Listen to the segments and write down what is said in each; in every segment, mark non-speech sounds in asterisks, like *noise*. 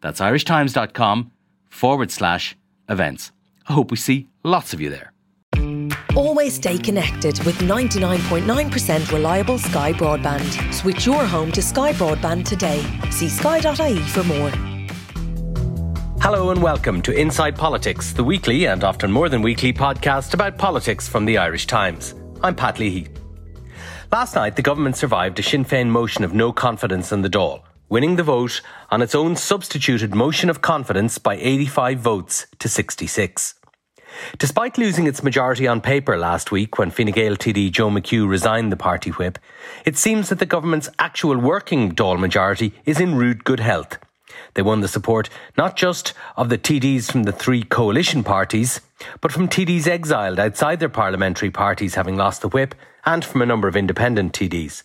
That's irishtimes.com forward slash events. I hope we see lots of you there. Always stay connected with 99.9% reliable Sky Broadband. Switch your home to Sky Broadband today. See sky.ie for more. Hello and welcome to Inside Politics, the weekly and often more than weekly podcast about politics from the Irish Times. I'm Pat Leahy. Last night, the government survived a Sinn Féin motion of no confidence in the Dáil winning the vote on its own substituted motion of confidence by 85 votes to 66. Despite losing its majority on paper last week when Fine Gael TD Joe McHugh resigned the party whip, it seems that the government's actual working Dáil majority is in rude good health. They won the support not just of the TDs from the three coalition parties, but from TDs exiled outside their parliamentary parties having lost the whip and from a number of independent TDs.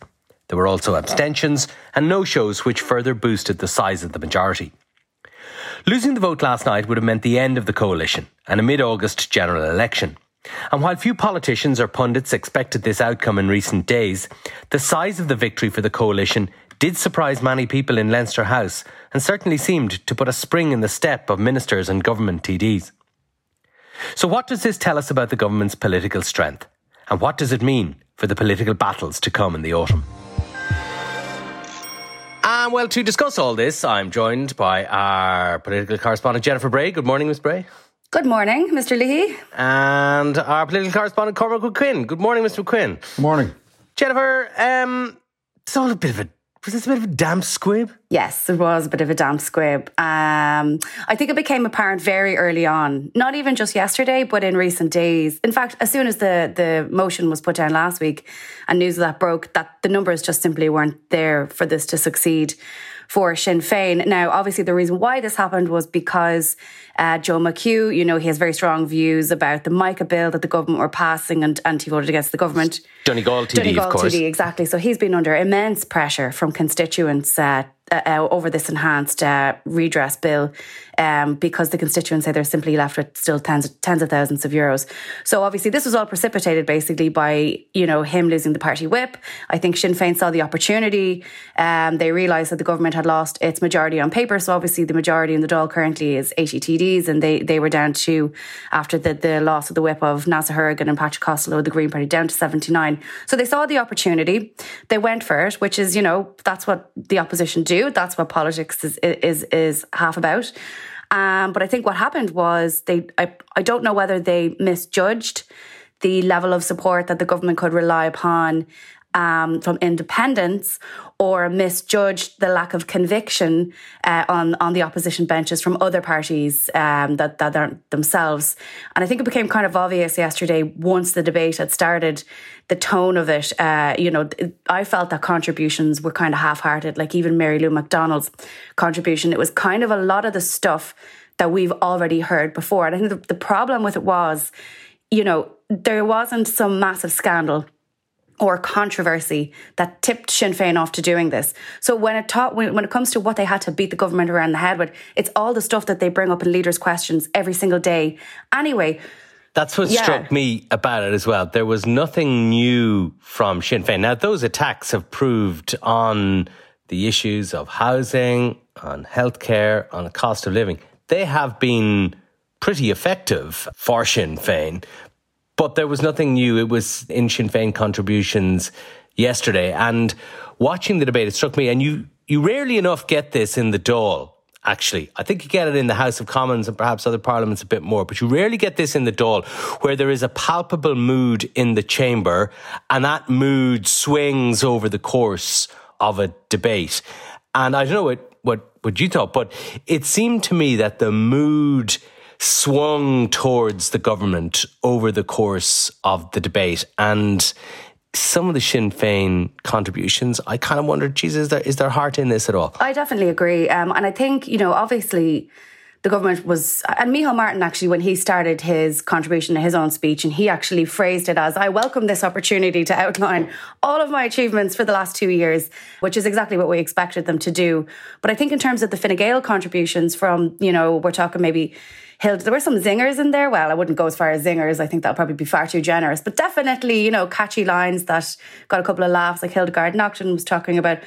There were also abstentions and no shows, which further boosted the size of the majority. Losing the vote last night would have meant the end of the coalition and a mid August general election. And while few politicians or pundits expected this outcome in recent days, the size of the victory for the coalition did surprise many people in Leinster House and certainly seemed to put a spring in the step of ministers and government TDs. So, what does this tell us about the government's political strength? And what does it mean for the political battles to come in the autumn? And well, to discuss all this, I'm joined by our political correspondent, Jennifer Bray. Good morning, Miss Bray. Good morning, Mr. Leahy. And our political correspondent, Cormac McQuinn. Good morning, Mr. McQuinn. Good morning. Jennifer, um, it's all a bit of a was this a bit of a damp squib? Yes, it was a bit of a damp squib. Um, I think it became apparent very early on, not even just yesterday, but in recent days. In fact, as soon as the, the motion was put down last week and news of that broke, that the numbers just simply weren't there for this to succeed for Sinn Féin. Now, obviously, the reason why this happened was because uh, Joe McHugh, you know, he has very strong views about the MICA bill that the government were passing and, and he voted against the government. Donegal TD, Donegal of course. TD, exactly. So he's been under immense pressure from constituents uh, uh, uh, over this enhanced uh, redress bill um, because the constituents say they're simply left with still tens, tens of thousands of euros. So obviously, this was all precipitated basically by you know him losing the party whip. I think Sinn Féin saw the opportunity. Um, they realised that the government had lost its majority on paper. So obviously, the majority in the Dáil currently is 80 TDs, and they they were down to after the, the loss of the whip of Neasa Hourigan and Patrick Costello, the Green Party, down to 79. So they saw the opportunity. They went for it, which is you know that's what the opposition do. That's what politics is is is half about. Um, but I think what happened was they. I I don't know whether they misjudged the level of support that the government could rely upon um, from independents or misjudged the lack of conviction uh, on on the opposition benches from other parties um, that that aren't themselves. And I think it became kind of obvious yesterday once the debate had started, the tone of it. Uh, you know, I felt that contributions were kind of half-hearted. Like even Mary Lou McDonald's contribution, it was kind of a lot of the stuff that we've already heard before. And I think the, the problem with it was, you know, there wasn't some massive scandal or controversy that tipped Sinn Féin off to doing this. So when it taught, when, when it comes to what they had to beat the government around the head with, it's all the stuff that they bring up in leaders' questions every single day. Anyway. That's what yeah. struck me about it as well. There was nothing new from Sinn Féin. Now, those attacks have proved on the issues of housing, on healthcare, on the cost of living. They have been pretty effective for Sinn Féin. But there was nothing new. It was in Sinn Féin contributions yesterday. And watching the debate, it struck me, and you, you rarely enough get this in the Dáil, actually. I think you get it in the House of Commons and perhaps other parliaments a bit more, but you rarely get this in the Dáil, where there is a palpable mood in the chamber, and that mood swings over the course of a debate. And I don't know what, what, what you thought, but it seemed to me that the mood swung towards the government over the course of the debate. And some of the Sinn Féin contributions, I kind of wondered, Jesus, is there, is there heart in this at all? I definitely agree. Um, and I think, you know, obviously the government was, and Micheál Martin actually, when he started his contribution to his own speech, and he actually phrased it as, I welcome this opportunity to outline all of my achievements for the last two years, which is exactly what we expected them to do. But I think in terms of the Fine Gael contributions from, you know, we're talking maybe Hilda. There were some zingers in there. Well, I wouldn't go as far as zingers. I think that'll probably be far too generous. But definitely, you know, catchy lines that got a couple of laughs. Like Hildegarde Naughton was talking about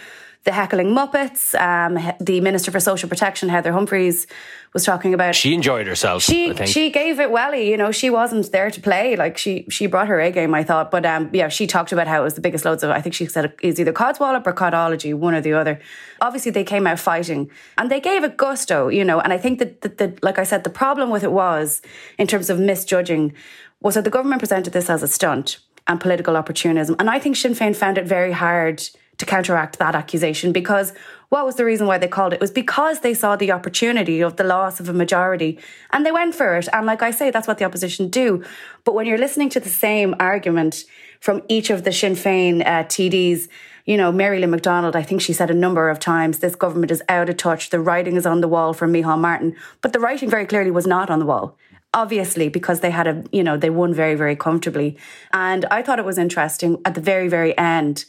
the heckling Muppets. Um, the Minister for Social Protection, Heather Humphreys, was talking about. She enjoyed herself. She she gave it welly. You know, she wasn't there to play. Like she she brought her A game, I thought. But um, yeah, she talked about how it was the biggest loads of. I think she said it's either codswallop or codology, one or the other. Obviously, they came out fighting, and they gave it gusto. You know, and I think that the, the like I said, the problem with it was in terms of misjudging was that the government presented this as a stunt and political opportunism, and I think Sinn Féin found it very hard to counteract that accusation because what was the reason why they called it? It was because they saw the opportunity of the loss of a majority and they went for it. And like I say, that's what the opposition do. But when you're listening to the same argument from each of the Sinn Féin uh, TDs, you know, Mary Lou McDonald, I think she said a number of times, this government is out of touch. The writing is on the wall for Micheál Martin. But the writing very clearly was not on the wall obviously because they had a you know they won very very comfortably and i thought it was interesting at the very very end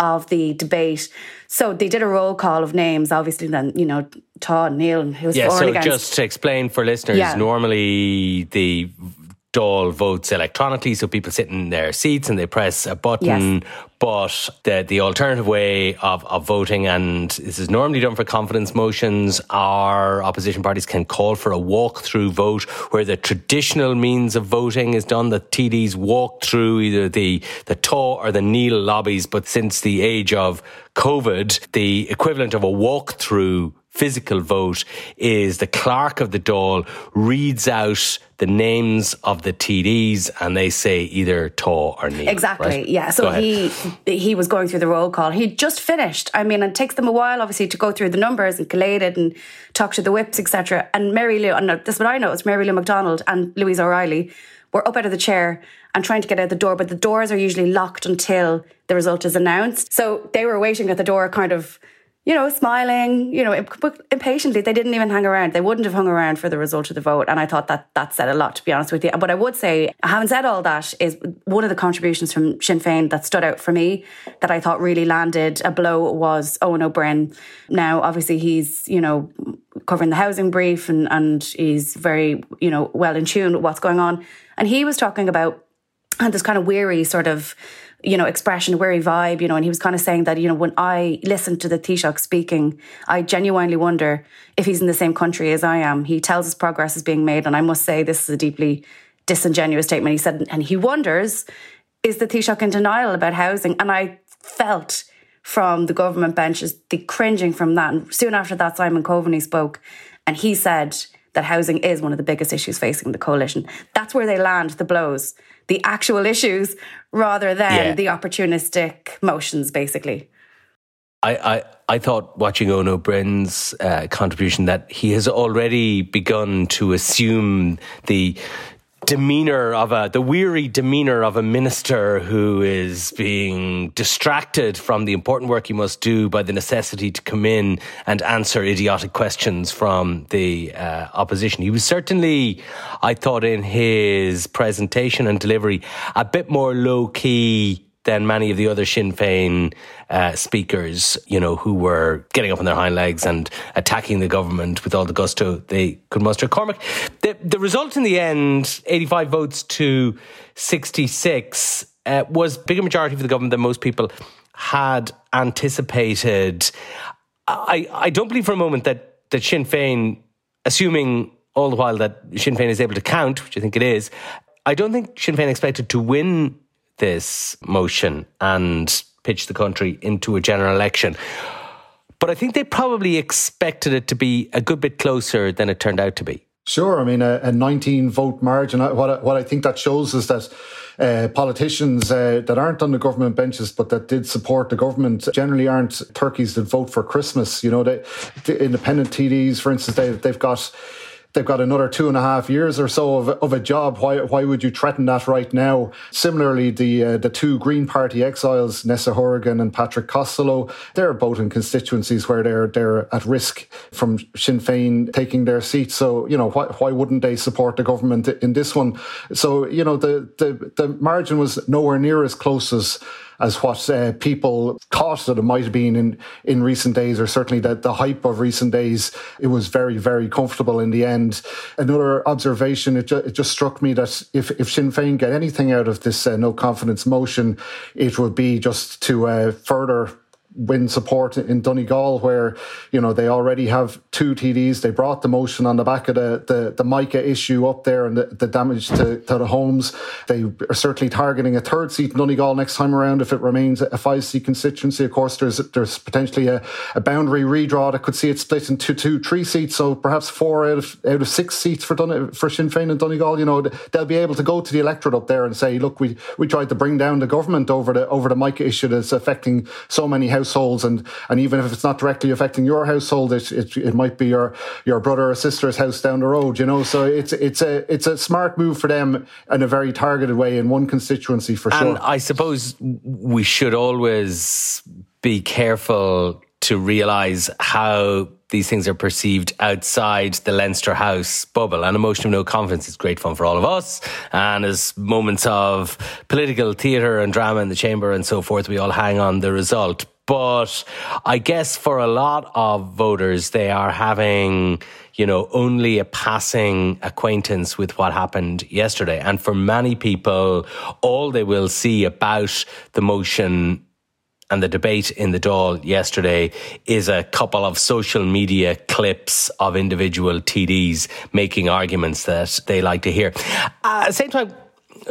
of the debate. So they did a roll call of names, obviously, then, you know, Tá, Níl, who was Yeah, so against. just to explain for listeners, yeah. normally the Dáil votes electronically, so people sit in their seats and they press a button. Yes. But the the alternative way of, of voting, and this is normally done for confidence motions, our opposition parties can call for a walk-through vote where the traditional means of voting is done. The TDs walk through either the the Tá or the Níl lobbies, but since the age of COVID, the equivalent of a walk-through physical vote is the clerk of the Dáil reads out the names of the TDs and they say either Tá or Níl. Exactly. Right? Yeah. So he he was going through the roll call. He just finished. I mean, it takes them a while, obviously, to go through the numbers and collate it and talk to the whips, etc. And Mary Lou, and this is what I know, it's Mary Lou McDonald and Louise O'Reilly were up out of the chair and trying to get out the door, but the doors are usually locked until the result is announced. So they were waiting at the door, kind of you know, smiling, you know, impatiently. They didn't even hang around. They wouldn't have hung around for the result of the vote. And I thought that that said a lot, to be honest with you. But I would say, having said all that, is one of the contributions from Sinn Féin that stood out for me that I thought really landed a blow was Eoin Ó Broin. Now, obviously, he's, you know, covering the housing brief and, and he's very, you know, well in tune with what's going on. And he was talking about and this kind of weary sort of you know, expression, weary vibe, you know, and he was kind of saying that, you know, when I listen to the Taoiseach speaking, I genuinely wonder if he's in the same country as I am. He tells us progress is being made, and I must say this is a deeply disingenuous statement. He said, and he wonders, is the Taoiseach in denial about housing? And I felt from the government benches the cringing from that. And soon after that, Simon Coveney spoke, and he said that housing is one of the biggest issues facing the coalition. That's where they land the blows the actual issues rather than yeah. the opportunistic motions, basically. I, I, I thought watching Eoin Ó Broin's uh, contribution that he has already begun to assume the demeanor of a the weary demeanor of a minister who is being distracted from the important work he must do by the necessity to come in and answer idiotic questions from the uh, opposition. He was certainly i thought in his presentation and delivery a bit more low key than many of the other Sinn Féin uh, speakers, you know, who were getting up on their hind legs and attacking the government with all the gusto they could muster. Cormac, the, the result in the end, 85 votes to 66, uh, was bigger majority for the government than most people had anticipated. I, I don't believe for a moment that, that Sinn Féin, assuming all the while that Sinn Féin is able to count, which I think it is, I don't think Sinn Féin expected to win this motion and pitch the country into a general election. But I think they probably expected it to be a good bit closer than it turned out to be. Sure. I mean, a, a 19 vote margin. What I, what I think that shows is that uh, politicians uh, that aren't on the government benches but that did support the government generally aren't turkeys that vote for Christmas. You know, they, the independent TDs, for instance, they, they've got they've got another two and a half years or so of, of a job. Why why would you threaten that right now? Similarly, the uh, the two Green Party exiles, Neasa Hourigan and Patrick Costello, they're both in constituencies where they're they're at risk from Sinn Féin taking their seats. So you know why why wouldn't they support the government in this one? So you know the the the margin was nowhere near as close as as what uh, people thought that it might have been in, in recent days, or certainly that the hype of recent days. It was very, very comfortable in the end. Another observation, it, ju- it just struck me that if, if Sinn Féin get anything out of this uh, no confidence motion, it would be just to uh, further win support in Donegal, where you know they already have two TDs. They brought the motion on the back of the the, the MICA issue up there and the, the damage to, to the homes. They are certainly targeting a third seat in Donegal next time around if it remains a five seat constituency. Of course, there's there's potentially a, a boundary redraw that could see it split into two, three seats. So perhaps four out of out of six seats for Dun- for Sinn Féin and Donegal. You know they'll be able to go to the electorate up there and say, look, we we tried to bring down the government over the over the MICA issue that's affecting so many households households, and and even if it's not directly affecting your household, it it, it might be your your brother or sister's house down the road. You know, so it's it's a it's a smart move for them in a very targeted way in one constituency for sure. And I suppose we should always be careful to realise how these things are perceived outside the Leinster House bubble. And a motion of no confidence is great fun for all of us. And as moments of political theatre and drama in the chamber and so forth, we all hang on the result. But I guess for a lot of voters, they are having, you know, only a passing acquaintance with what happened yesterday. And for many people, all they will see about the motion and the debate in the Dáil yesterday is a couple of social media clips of individual TDs making arguments that they like to hear. Uh, at the same time,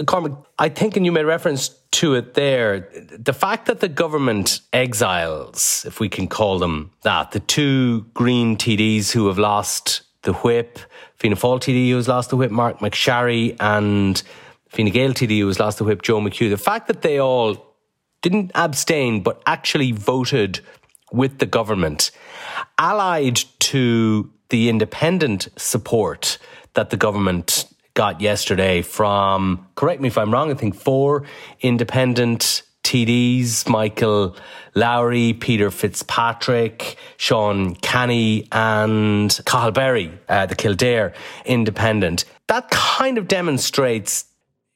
Cormac, I think, and you made reference to it there, the fact that the government exiles, if we can call them that, the two Green TDs who have lost the whip, Fianna Fáil TD who has lost the whip, Marc MacSharry, and Fine Gael TD who has lost the whip, Joe McHugh, the fact that they all didn't abstain but actually voted with the government, allied to the independent support that the government got yesterday from, correct me if I'm wrong, I think four independent TDs, Michael Lowry, Peter Fitzpatrick, Seán Canney, and Cathal Berry, uh, the Kildare independent. That kind of demonstrates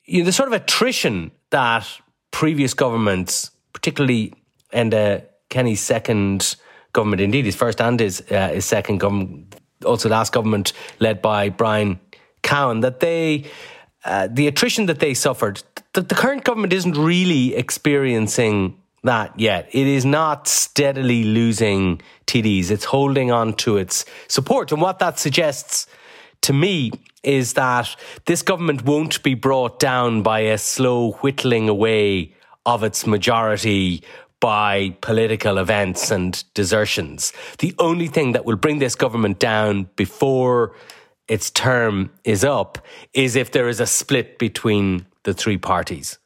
you know, the sort of attrition that previous governments, particularly in uh, Kenny's second government, indeed his first and his, uh, his second government, also last government led by Brian Cowen that they, uh, the attrition that they suffered, that the current government isn't really experiencing that yet. It is not steadily losing TDs. It's holding on to its support. And what that suggests to me is that this government won't be brought down by a slow whittling away of its majority by political events and desertions. The only thing that will bring this government down before its term is up is if there is a split between the three parties.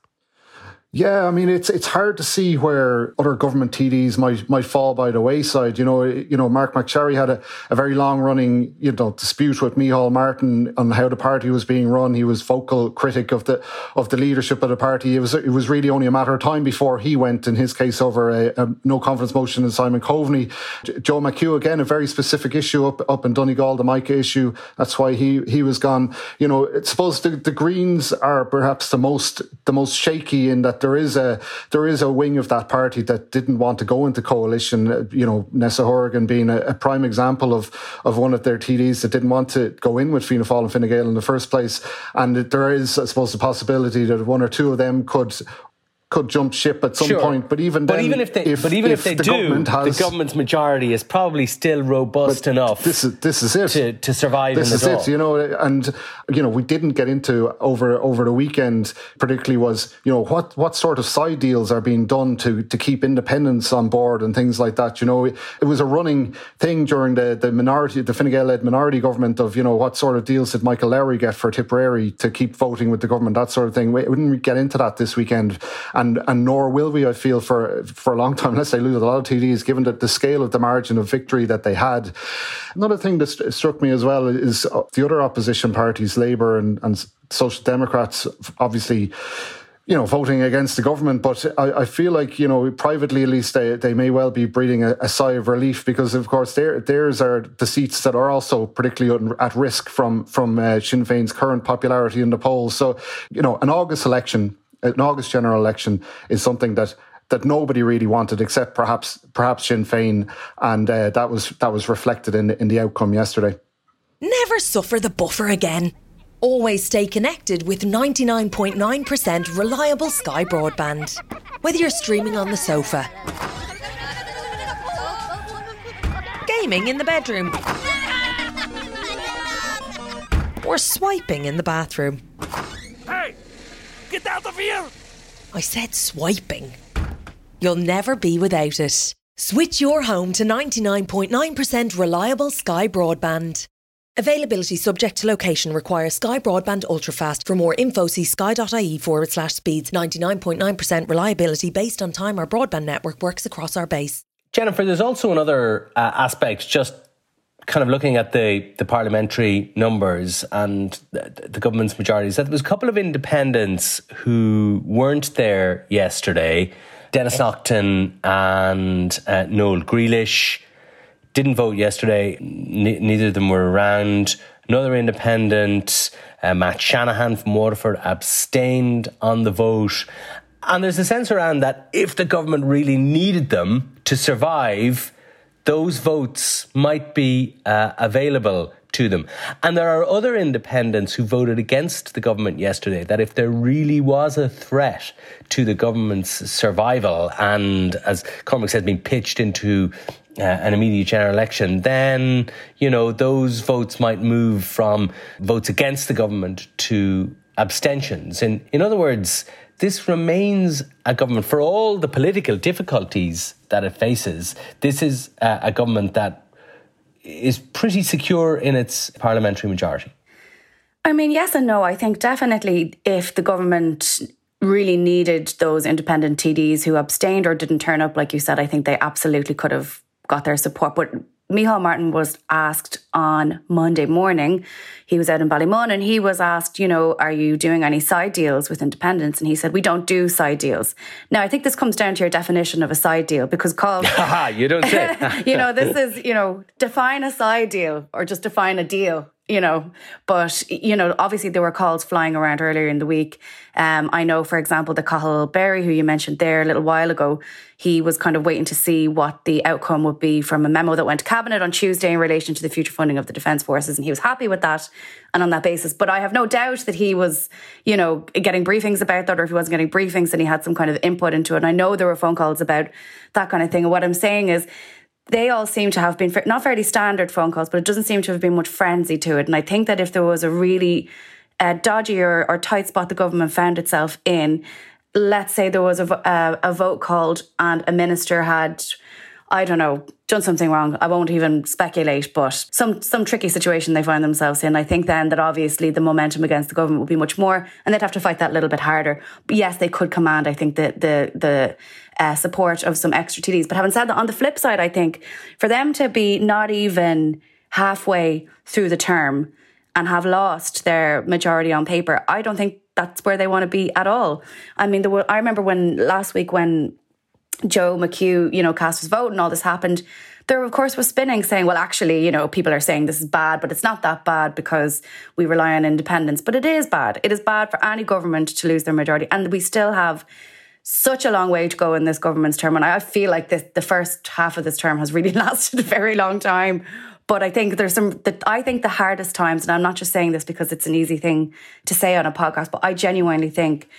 Yeah, I mean it's it's hard to see where other government TDs might might fall by the wayside. You know, you know, Marc MacSharry had a, a very long running you know dispute with Micheál Martin on how the party was being run. He was vocal critic of the of the leadership of the party. It was it was really only a matter of time before he went in his case over a, a no confidence motion in Simon Coveney. Joe McHugh again a very specific issue up up in Donegal, the MICA issue. That's why he he was gone. You know, I suppose the, the Greens are perhaps the most the most shaky in that there is a there is a wing of that party that didn't want to go into coalition. Uh, you know, Neasa Hourigan being a, a, prime example of of one of their TDs that didn't want to go in with Fianna Fáil and Fine Gael in the first place. And there is, I suppose, the possibility that one or two of them could could jump ship at some sure. point. But even but then, even if they, if, but even if, if they the do, government has, the government's majority is probably still robust enough. This is this is it to, to survive. This is it. You know, and you know we didn't get into over over the weekend. Particularly was you know what what sort of side deals are being done to to keep independents on board and things like that. You know, it, it was a running thing during the the minority, the Fine Gael led minority government of you know what sort of deals did Michael Lowry get for Tipperary to keep voting with the government, that sort of thing. We, we didn't get into that this weekend, and and and nor will we. I feel for for a long time, *laughs* unless they lose a lot of TDs, given that the scale of the margin of victory that they had. Another thing that st- struck me as well is uh, the other opposition parties, Labour and, and Social Democrats, obviously you know, voting against the government. But I, I, feel like, you know, privately at least, they, they may well be breathing a, a sigh of relief because, of course, theirs are the seats that are also particularly at risk from from uh, Sinn Féin's current popularity in the polls. So, you know, an August election, an August general election, is something that that nobody really wanted except perhaps perhaps Sinn Féin, and uh, that was that was reflected in in the outcome yesterday. Never suffer the buffer again. Always stay connected with 99.9% reliable Sky broadband. Whether you're streaming on the sofa, gaming in the bedroom, or swiping in the bathroom. Hey! Get out of here! I said swiping. You'll never be without it. Switch your home to 99.9% reliable Sky broadband. Availability subject to location requires Sky Broadband Ultrafast. For more info, see sky.ie forward slash speeds. 99.9% reliability based on time our broadband network works across our base. Jennifer, there's also another uh, aspect, just kind of looking at the, the parliamentary numbers and the, the government's majorities, that there was a couple of independents who weren't there yesterday. Denis Naughten and uh, Noel Grealish didn't vote yesterday. Neither of them were around. Another independent, uh, Matt Shanahan from Waterford, abstained on the vote. And there's a sense around that if the government really needed them to survive, those votes might be uh, available to them. And there are other independents who voted against the government yesterday that if there really was a threat to the government's survival and, as Cormac says, being pitched into uh, an immediate general election, then, you know, those votes might move from votes against the government to abstentions. In, in other words, this remains a government, for all the political difficulties that it faces, this is a, a government that is pretty secure in its parliamentary majority. I mean, yes and no. I think definitely if the government really needed those independent TDs who abstained or didn't turn up, like you said, I think they absolutely could have got their support. But Micheál Martin was asked on Monday morning, he was out in Ballymun and he was asked, you know, are you doing any side deals with independents? And he said, we don't do side deals. Now, I think this comes down to your definition of a side deal because call. *laughs* you don't say. *laughs* you know, this is, you know, define a side deal or just define a deal you know, but you know, obviously there were calls flying around earlier in the week. Um, I know, for example, the Cathal Berry, who you mentioned there a little while ago, he was kind of waiting to see what the outcome would be from a memo that went to cabinet on Tuesday in relation to the future funding of the defence forces, and he was happy with that and on that basis. But I have no doubt that he was, you know, getting briefings about that, or if he wasn't getting briefings, and he had some kind of input into it. And I know there were phone calls about that kind of thing. And what I'm saying is they all seem to have been not fairly standard phone calls, but it doesn't seem to have been much frenzy to it. And I think that if there was a really uh, dodgy or, or, tight spot the government found itself in, let's say there was a, a, a vote called and a minister had, I don't know, done something wrong. I won't even speculate, but some some tricky situation they find themselves in. I think then that obviously the momentum against the government would be much more, and they'd have to fight that a little bit harder. But yes, they could command. I think the the the uh, support of some extra TDs. But having said that, on the flip side, I think for them to be not even halfway through the term and have lost their majority on paper, I don't think that's where they want to be at all. I mean, were, I remember when last week when Joe McHugh, you know, cast his vote and all this happened, there of course was spinning saying, well, actually, you know, people are saying this is bad, but it's not that bad because we rely on independence. But it is bad. It is bad for any government to lose their majority. And we still have such a long way to go in this government's term. And I feel like this, the first half of this term has really *laughs* lasted a very long time. But I think there's some, the, I think the hardest times, and I'm not just saying this because it's an easy thing to say on a podcast, but I genuinely think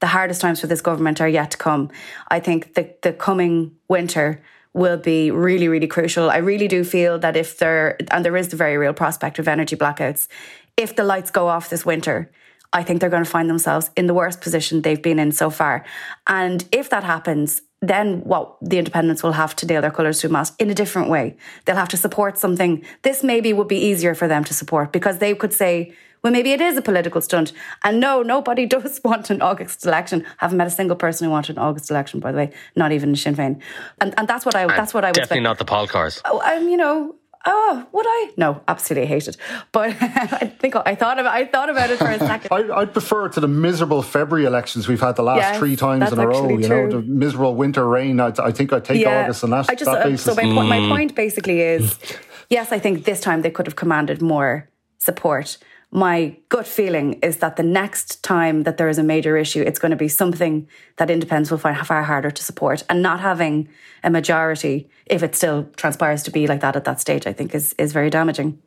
the hardest times for this government are yet to come. I think the, the coming winter will be really, really crucial. I really do feel that if there, and there is the very real prospect of energy blackouts, if the lights go off this winter, I think they're going to find themselves in the worst position they've been in so far. And if that happens, then what the independents will have to nail their colours to a mast in a different way. They'll have to support something. This maybe would be easier for them to support because they could say, well, maybe it is a political stunt. And no, nobody *laughs* does want an August election. I haven't met a single person who wanted an August election, by the way, not even Sinn Féin. And, and that's what I, that's what I would Definitely say. not the Paul cars. Oh, um, you know, oh, would I? No, absolutely hate it. But *laughs* I think I thought about I thought about it for a second. I, I'd prefer it to the miserable February elections we've had the last Yes, three times in a row. actually You know, the miserable winter rain. I, I think I'd take August and that, I just, that uh, so my, point, my point basically is, *laughs* yes, I think this time they could have commanded more support. My gut feeling is that the next time that there is a major issue, it's going to be something that independents will find far harder to support. And not having a majority, if it still transpires to be like that at that stage, I think is, is very damaging.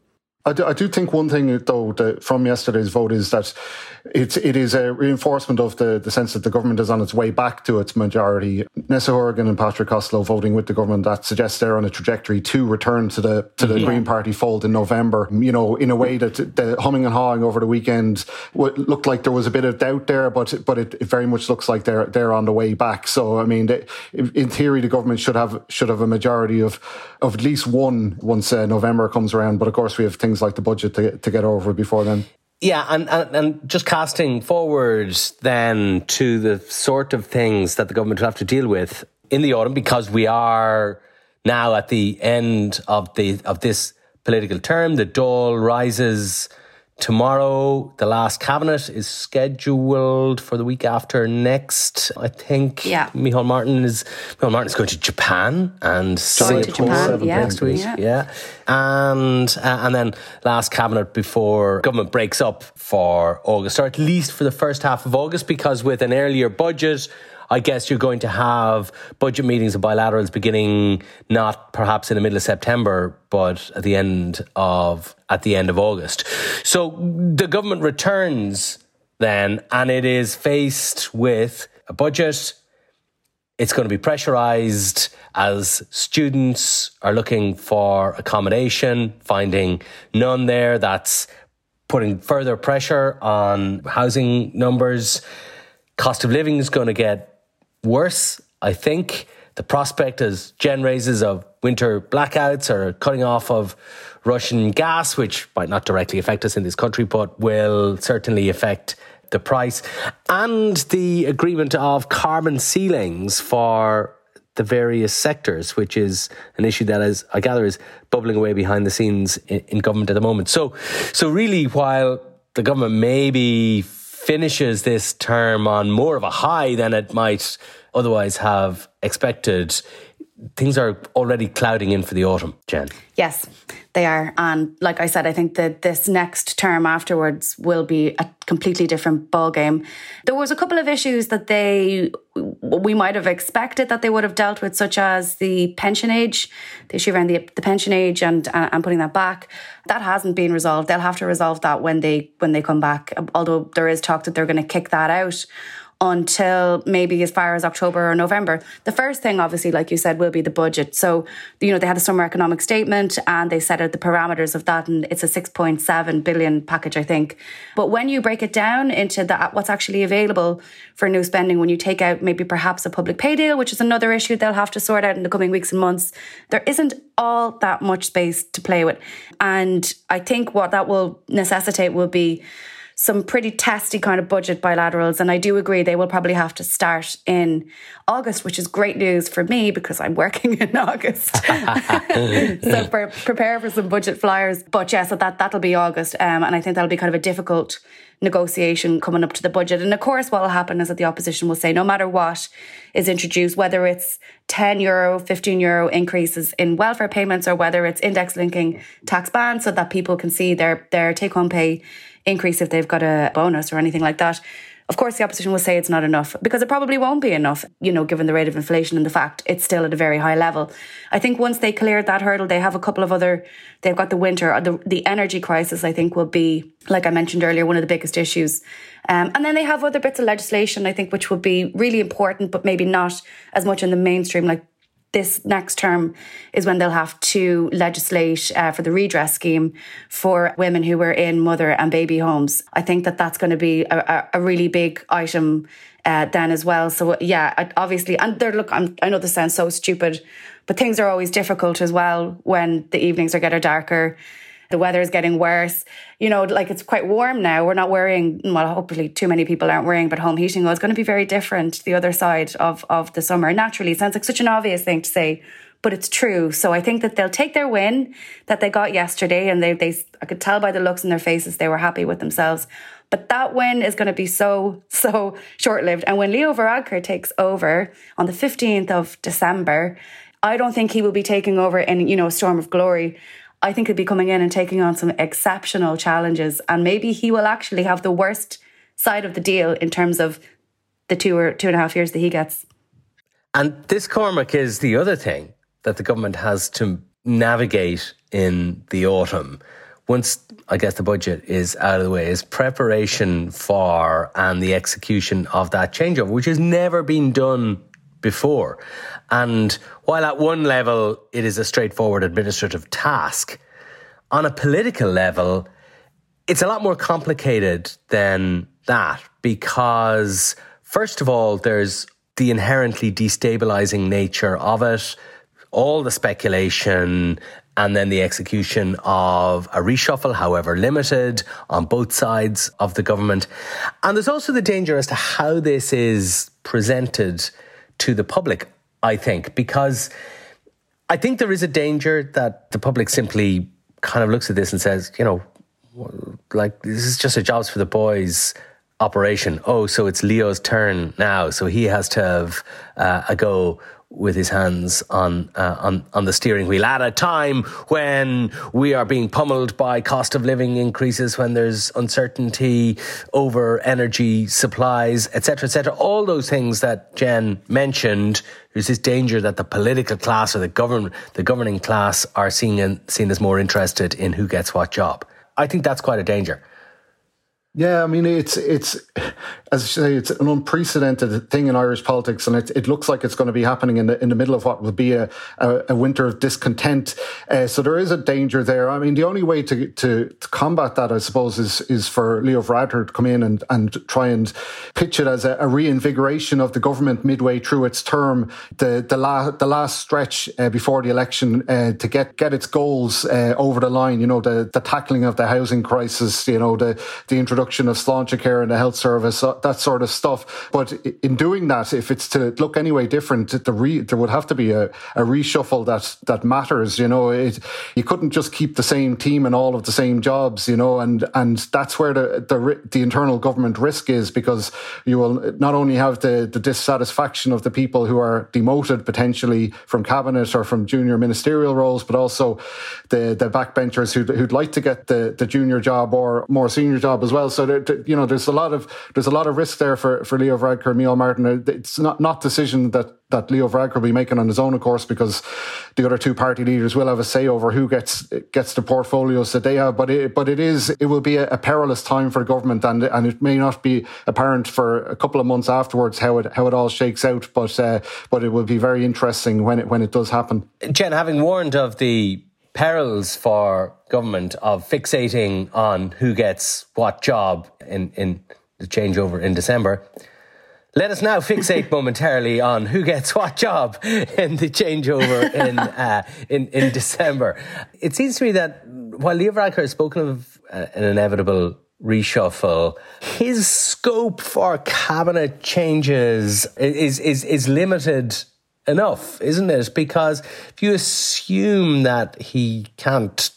I do, I do think one thing though that from yesterday's vote is that it's it is a reinforcement of the, the sense that the government is on its way back to its majority. Neasa Hourigan and Patrick Costello voting with the government that suggests they're on a trajectory to return to the to the Green Party fold in November. You know, in a way that the humming and hawing over the weekend looked like there was a bit of doubt there, but but it, it very much looks like they're they're on the way back. So I mean, they, in theory, the government should have should have a majority of of at least one once uh, November comes around. But of course, we have things like the budget to, to get over before then. Yeah, and, and, and just casting forward then to the sort of things that the government will have to deal with in the autumn, because we are now at the end of the of this political term. The Dáil rises tomorrow. The last cabinet is scheduled for the week after next. I think. Yeah. Micheál Martin is Micheál Martin is going to Japan and Going to Singapore Japan, yeah. next week. Yeah. Yeah, and uh, and then last cabinet before government breaks up for August, or at least for the first half of August, because with an earlier budget. I guess you're going to have budget meetings and bilaterals beginning not perhaps in the middle of September, but at the end of at the end of August. So the government returns then, and it is faced with a budget it's going to be pressurized as students are looking for accommodation, finding none there. That's putting further pressure on housing numbers. Cost of living is going to get worse, I think. The prospect, as Jen raises, of winter blackouts or cutting off of Russian gas, which might not directly affect us in this country, but will certainly affect the price, and the agreement of carbon ceilings for the various sectors, which is an issue that, as I gather, is bubbling away behind the scenes in, in government at the moment. So, so really, while the government maybe finishes this term on more of a high than it might otherwise have expected, things are already clouding in for the autumn, Jen. Yes, they are. And like I said, I think that this next term afterwards will be a completely different ballgame. There was a couple of issues that they we might have expected that they would have dealt with, such as the pension age, the issue around the, the pension age and uh, and putting that back. That hasn't been resolved. They'll have to resolve that when they when they come back. Although there is talk that they're going to kick that out until maybe as far as October or November. The first thing, obviously, like you said, will be the budget. So, you know, they had the summer economic statement and they set out the parameters of that, and it's a 6.7 billion package, I think. But when you break it down into that, what's actually available for new spending, when you take out maybe perhaps a public pay deal, which is another issue they'll have to sort out in the coming weeks and months, there isn't all that much space to play with. And I think what that will necessitate will be some pretty testy kind of budget bilaterals. And I do agree they will probably have to start in August, which is great news for me because I'm working in August. *laughs* so for, prepare for some budget flyers. But yeah, so that, that'll be August. Um, and I think that'll be kind of a difficult negotiation coming up to the budget. And of course, what will happen is that the opposition will say no matter what is introduced, whether it's 10 euro, 15 euro increases in welfare payments or whether it's index linking tax bans so that people can see their, their take home pay increase if they've got a bonus or anything like that. Of course, the opposition will say it's not enough because it probably won't be enough, you know, given the rate of inflation and the fact it's still at a very high level. I think once they cleared that hurdle, they have a couple of other, they've got the winter, the, the energy crisis, I think will be, like I mentioned earlier, one of the biggest issues. Um, and then they have other bits of legislation, I think, which would be really important, but maybe not as much in the mainstream, like this next term is when they'll have to legislate uh, for the redress scheme for women who were in mother and baby homes. I think that that's going to be a, a really big item uh, then as well. So yeah, obviously, and there. Look, I'm, I know this sounds so stupid, but things are always difficult as well when the evenings are getting darker the weather is getting worse. You know, like it's quite warm now. We're not worrying. well, hopefully too many people aren't worrying but home heating well, it's going to be very different the other side of, of the summer. Naturally, it sounds like such an obvious thing to say, but it's true. So I think that they'll take their win that they got yesterday, and they, they I could tell by the looks in their faces they were happy with themselves. But that win is going to be so, *laughs* so short lived. And when Leo Varadkar takes over on the 15th of December, I don't think he will be taking over in, you know, a storm of glory. I think he'll be coming in and taking on some exceptional challenges. And maybe he will actually have the worst side of the deal in terms of the two or two and a half years that he gets. And this, Cormac, is the other thing that the government has to navigate in the autumn. Once I guess the budget is out of the way, is preparation for and the execution of that changeover, which has never been done before. And while at one level it is a straightforward administrative task, on a political level, it's a lot more complicated than that because, first of all, there's the inherently destabilizing nature of it, all the speculation, and then the execution of a reshuffle, however limited, on both sides of the government. And there's also the danger as to how this is presented to the public. I think, because I think there is a danger that the public simply kind of looks at this and says, you know, like this is just a jobs for the boys operation. Oh, so it's Leo's turn now, so he has to have uh, a go with his hands on uh, on on the steering wheel at a time when we are being pummeled by cost of living increases, when there's uncertainty over energy supplies, etc., etc. All those things that Jen mentioned. There's this danger that the political class or the govern the governing class are seen seen as more interested in who gets what job. I think that's quite a danger. Yeah, I mean, it's it's as I say, it's an unprecedented thing in Irish politics, and it, it looks like it's going to be happening in the in the middle of what will be a a, a winter of discontent. Uh, so there is a danger there. I mean, the only way to, to, to combat that, I suppose, is is for Leo Varadkar to come in and and try and pitch it as a, a reinvigoration of the government midway through its term, the the last the last stretch uh, before the election uh, to get get its goals uh, over the line. You know, the the tackling of the housing crisis. You know, the the introduction of Sláintecare and the health service, uh, that sort of stuff. But in doing that, if it's to look anyway different, the re, there would have to be a, a reshuffle that that matters. You know, it, you couldn't just keep the same team and all of the same jobs. You know, and and that's where the the, the internal government risk is because you will not only have the the dissatisfaction of the people who are demoted potentially from cabinet or from junior ministerial roles, but also the the backbenchers who'd, who'd like to get the the junior job or more senior job as well. So there, you know, there's a lot of there's a lot of risk there for for Leo Varadkar, Micheál Martin. It's not not decision that that Leo Varadkar will be making on his own, of course, because the other two party leaders will have a say over who gets gets the portfolios that they have. But it, but it is it will be a, a perilous time for government, and and it may not be apparent for a couple of months afterwards how it how it all shakes out. But uh, but it will be very interesting when it when it does happen. Jen, having warned of the perils for government of fixating on who gets what job in, in the changeover in December. Let us now fixate momentarily on who gets what job in the changeover in, *laughs* uh, in, in December. It seems to me that while Leo Varadkar has spoken of uh, an inevitable reshuffle, his scope for cabinet changes is, is, is limited enough, isn't it? Because if you assume that he can't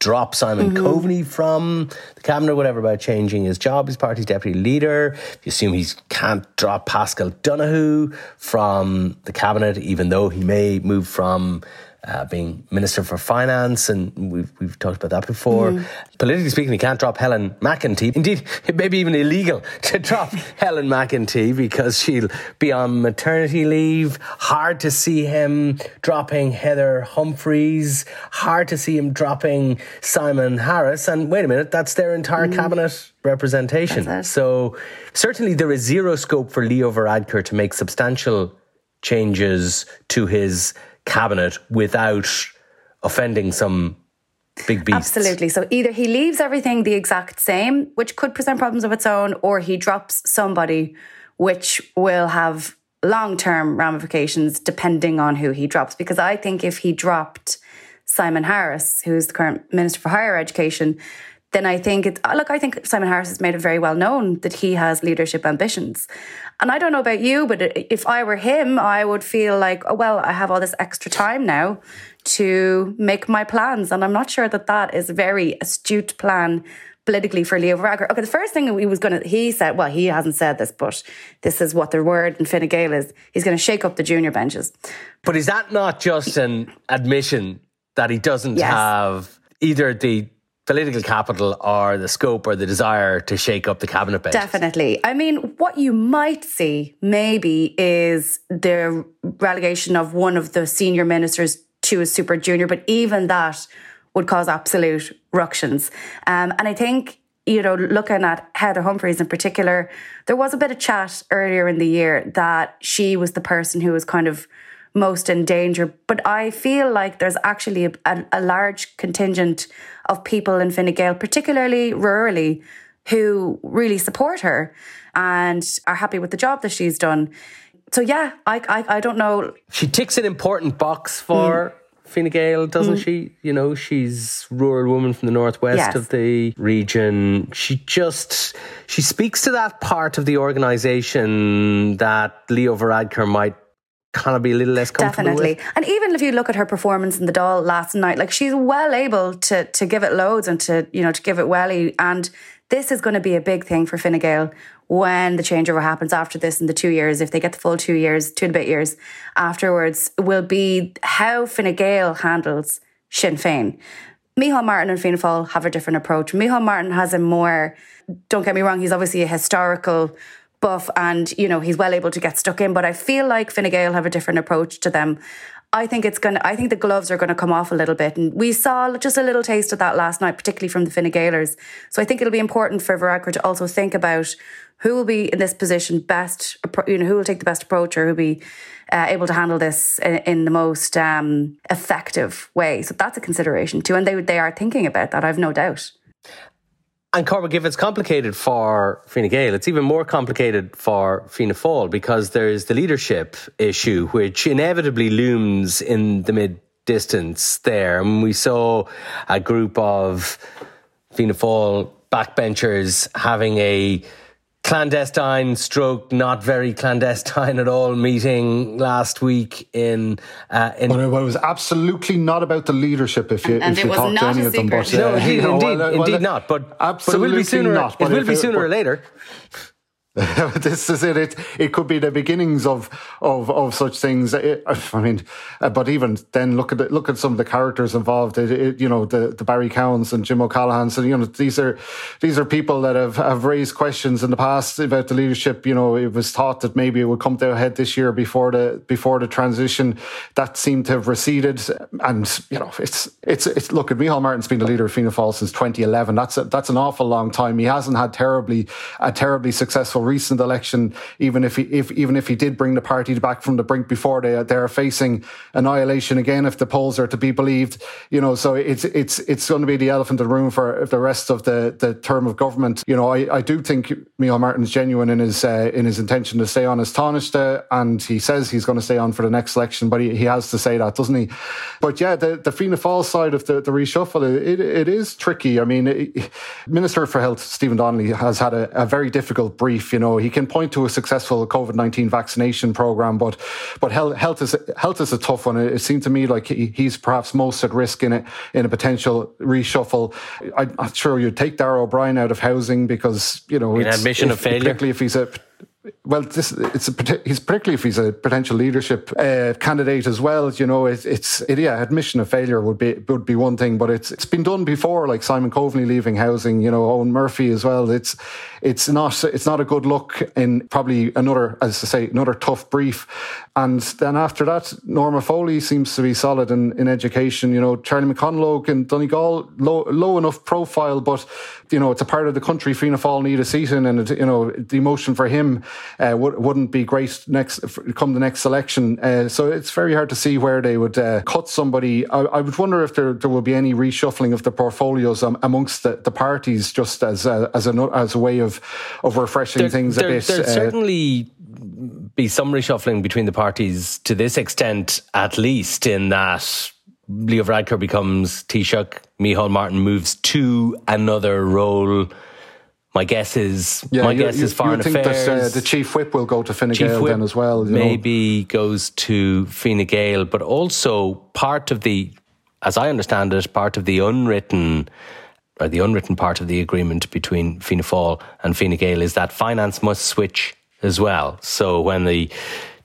drop Simon mm-hmm. Coveney from the cabinet, whatever, by changing his job as party's deputy leader. If you assume he can't drop Paschal Donohoe from the cabinet, even though he may move from uh, being Minister for Finance, and we've, we've talked about that before. Mm. Politically speaking, he can't drop Helen McEntee. Indeed, it may be even illegal *laughs* to drop Helen McEntee because she'll be on maternity leave. Hard to see him dropping Heather Humphreys. Hard to see him dropping Simon Harris. And wait a minute, that's their entire mm. cabinet representation. So certainly there is zero scope for Leo Varadkar to make substantial changes to his cabinet without offending some big beasts. Absolutely. So either he leaves everything the exact same, which could present problems of its own, or he drops somebody, which will have long term ramifications depending on who he drops. Because I think if he dropped Simon Harris, who's the current Minister for Higher Education, then I think it, uh, look, I think Simon Harris has made it very well known that he has leadership ambitions. And I don't know about you, but if I were him, I would feel like, oh, well, I have all this extra time now to make my plans. And I'm not sure that that is a very astute plan politically for Leo Varadkar. Okay, the first thing he was going to, he said, well, he hasn't said this, but this is what the word in Fine Gael is. He's going to shake up the junior benches. But is that not just an admission that he doesn't yes. have either the political capital or the scope or the desire to shake up the cabinet? Definitely. I mean, what you might see maybe is the relegation of one of the senior ministers to a super junior, but even that would cause absolute ructions. Um, and I think you know, looking at Heather Humphreys in particular, there was a bit of chat earlier in the year that she was the person who was kind of most in danger. But I feel like there's actually a, a, a large contingent of people in Fine Gael, particularly rurally, who really support her and are happy with the job that she's done. So yeah, I I, I don't know. She ticks an important box for. Mm. Fine Gael, doesn't mm. she? You know, she's rural woman from the northwest yes. of the region. She just she speaks to that part of the organisation that Leo Varadkar might kind of be a little less comfortable Definitely. With. And even if you look at her performance in the Dáil last night, like she's well able to to give it loads and to, you know, to give it welly. And this is going to be a big thing for Fine when the changeover happens after this in the two years, if they get the full two years, two and a bit years afterwards, will be how Fine handles Sinn Féin. Micheál Martin and Fianna Fáil have a different approach. Micheál Martin has a more, don't get me wrong, he's obviously a historical buff and, you know, he's well able to get stuck in. But I feel like Fine Gael have a different approach to them. I think it's going to, I think the gloves are going to come off a little bit. And we saw just a little taste of that last night, particularly from the Fine Gaelers. So I think it'll be important for Varadkar to also think about who will be in this position best, you know, who will take the best approach or who will be uh, able to handle this in, in the most um, effective way. So that's a consideration too. And they, they are thinking about that, I've no doubt. And Cormac, if it's complicated for Fine Gael, it's even more complicated for Fianna Fáil because there's the leadership issue, which inevitably looms in the mid distance there. And we saw a group of Fianna Fáil backbenchers having a clandestine stroke not very clandestine at all meeting last week in uh, in but it was absolutely not about the leadership if you and, if you talk to any of them but no, uh, indeed, *laughs* you know, indeed, well, indeed well, not but absolutely but it will be sooner not, it will be sooner it, or later *laughs* this is it. it. It could be the beginnings of of of such things. It, I mean, uh, but even then, look at it, look at some of the characters involved. It, you know, the, the Barry Cowens and Jim O'Callaghan. So you know, these are these are people that have have raised questions in the past about the leadership. You know, it was thought that maybe it would come to a head this year before the before the transition. That seemed to have receded, and you know, it's it's it's. Look at Micheál Martin's been the leader of Fianna Fáil since 2011. That's a, that's an awful long time. He hasn't had terribly a terribly successful recent election, even if he if even if he did bring the party back from the brink before they they are facing annihilation again if the polls are to be believed. You know, so it's it's it's going to be the elephant in the room for the rest of the the term of government. You know, I, I do think Micheál Martin's genuine in his uh, in his intention to stay on as Taoiseach, and he says he's going to stay on for the next election, but he, he has to say that, doesn't he? But yeah, the the Fianna Fáil side of the, the reshuffle, it, it is tricky. I mean, it, Minister for Health Stephen Donnelly has had a, a very difficult brief you know, he can point to a successful COVID nineteen vaccination program, but but health, health is health is a tough one. It, seemed to me like he, he's perhaps most at risk in it in a potential reshuffle. I, am not sure you'd take Darragh O'Brien out of housing because you know, an admission if, of failure, particularly if he's a well, this it's a he's particularly if he's a potential leadership uh, candidate as well. You know, it, it's it, yeah, admission of failure would be would be one thing, but it's it's been done before, like Simon Coveney leaving housing. You know, Eoghan Murphy as well. It's it's not it's not a good look in probably another as I say another tough brief. And then after that, Norma Foley seems to be solid in, in education. You know, Charlie McConalogue and Donegal low low enough profile, but you know, it's a part of the country Fianna Fáil need a seat in, and it, you know, the emotion for him uh, w- wouldn't be great next come the next election. Uh, so it's very hard to see where they would uh, cut somebody. I, I, would wonder if there, there will be any reshuffling of the portfolios um, amongst the, the, parties, just as a, as a as a way of of refreshing there, things there, a bit. There uh, certainly be some reshuffling between the parties to this extent, at least in that Leo Varadkar becomes Taoiseach, Micheál Martin moves to another role. My guess is yeah, my you, guess you, is foreign think affairs. That, uh, the chief whip will go to Fine Gael then as well. maybe know. goes to Fine Gael, but also part of the, as I understand it, part of the unwritten or the unwritten part of the agreement between Fianna Fáil and Fine Gael is that finance must switch as well. So when the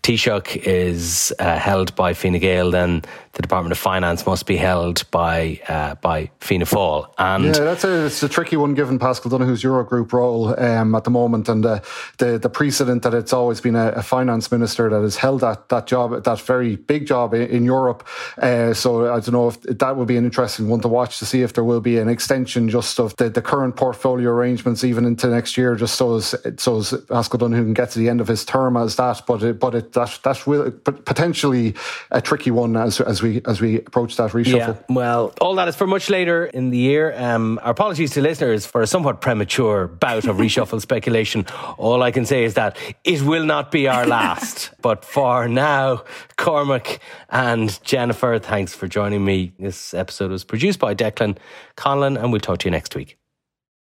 Taoiseach is uh, held by Fine Gael, then the Department of Finance must be held by uh, by Fianna Fáil. And yeah, that's a, it's a tricky one given Paschal Donohoe's Eurogroup role um, at the moment and uh, the the precedent that it's always been a, a, finance minister that has held that that job, that very big job in, in Europe. Uh, so I don't know if that would be an interesting one to watch to see if there will be an extension just of the, the current portfolio arrangements even into next year, just so as so as Paschal Donohoe can get to the end of his term as that. But it, but it, that that will potentially a tricky one as as we as we approach that reshuffle. Yeah, well, all that is for much later in the year. Um, our apologies to listeners for a somewhat premature bout of *laughs* reshuffle speculation. All I can say is that it will not be our last. *laughs* but for now, Cormac and Jennifer, thanks for joining me. This episode was produced by Declan Conlon, and we'll talk to you next week.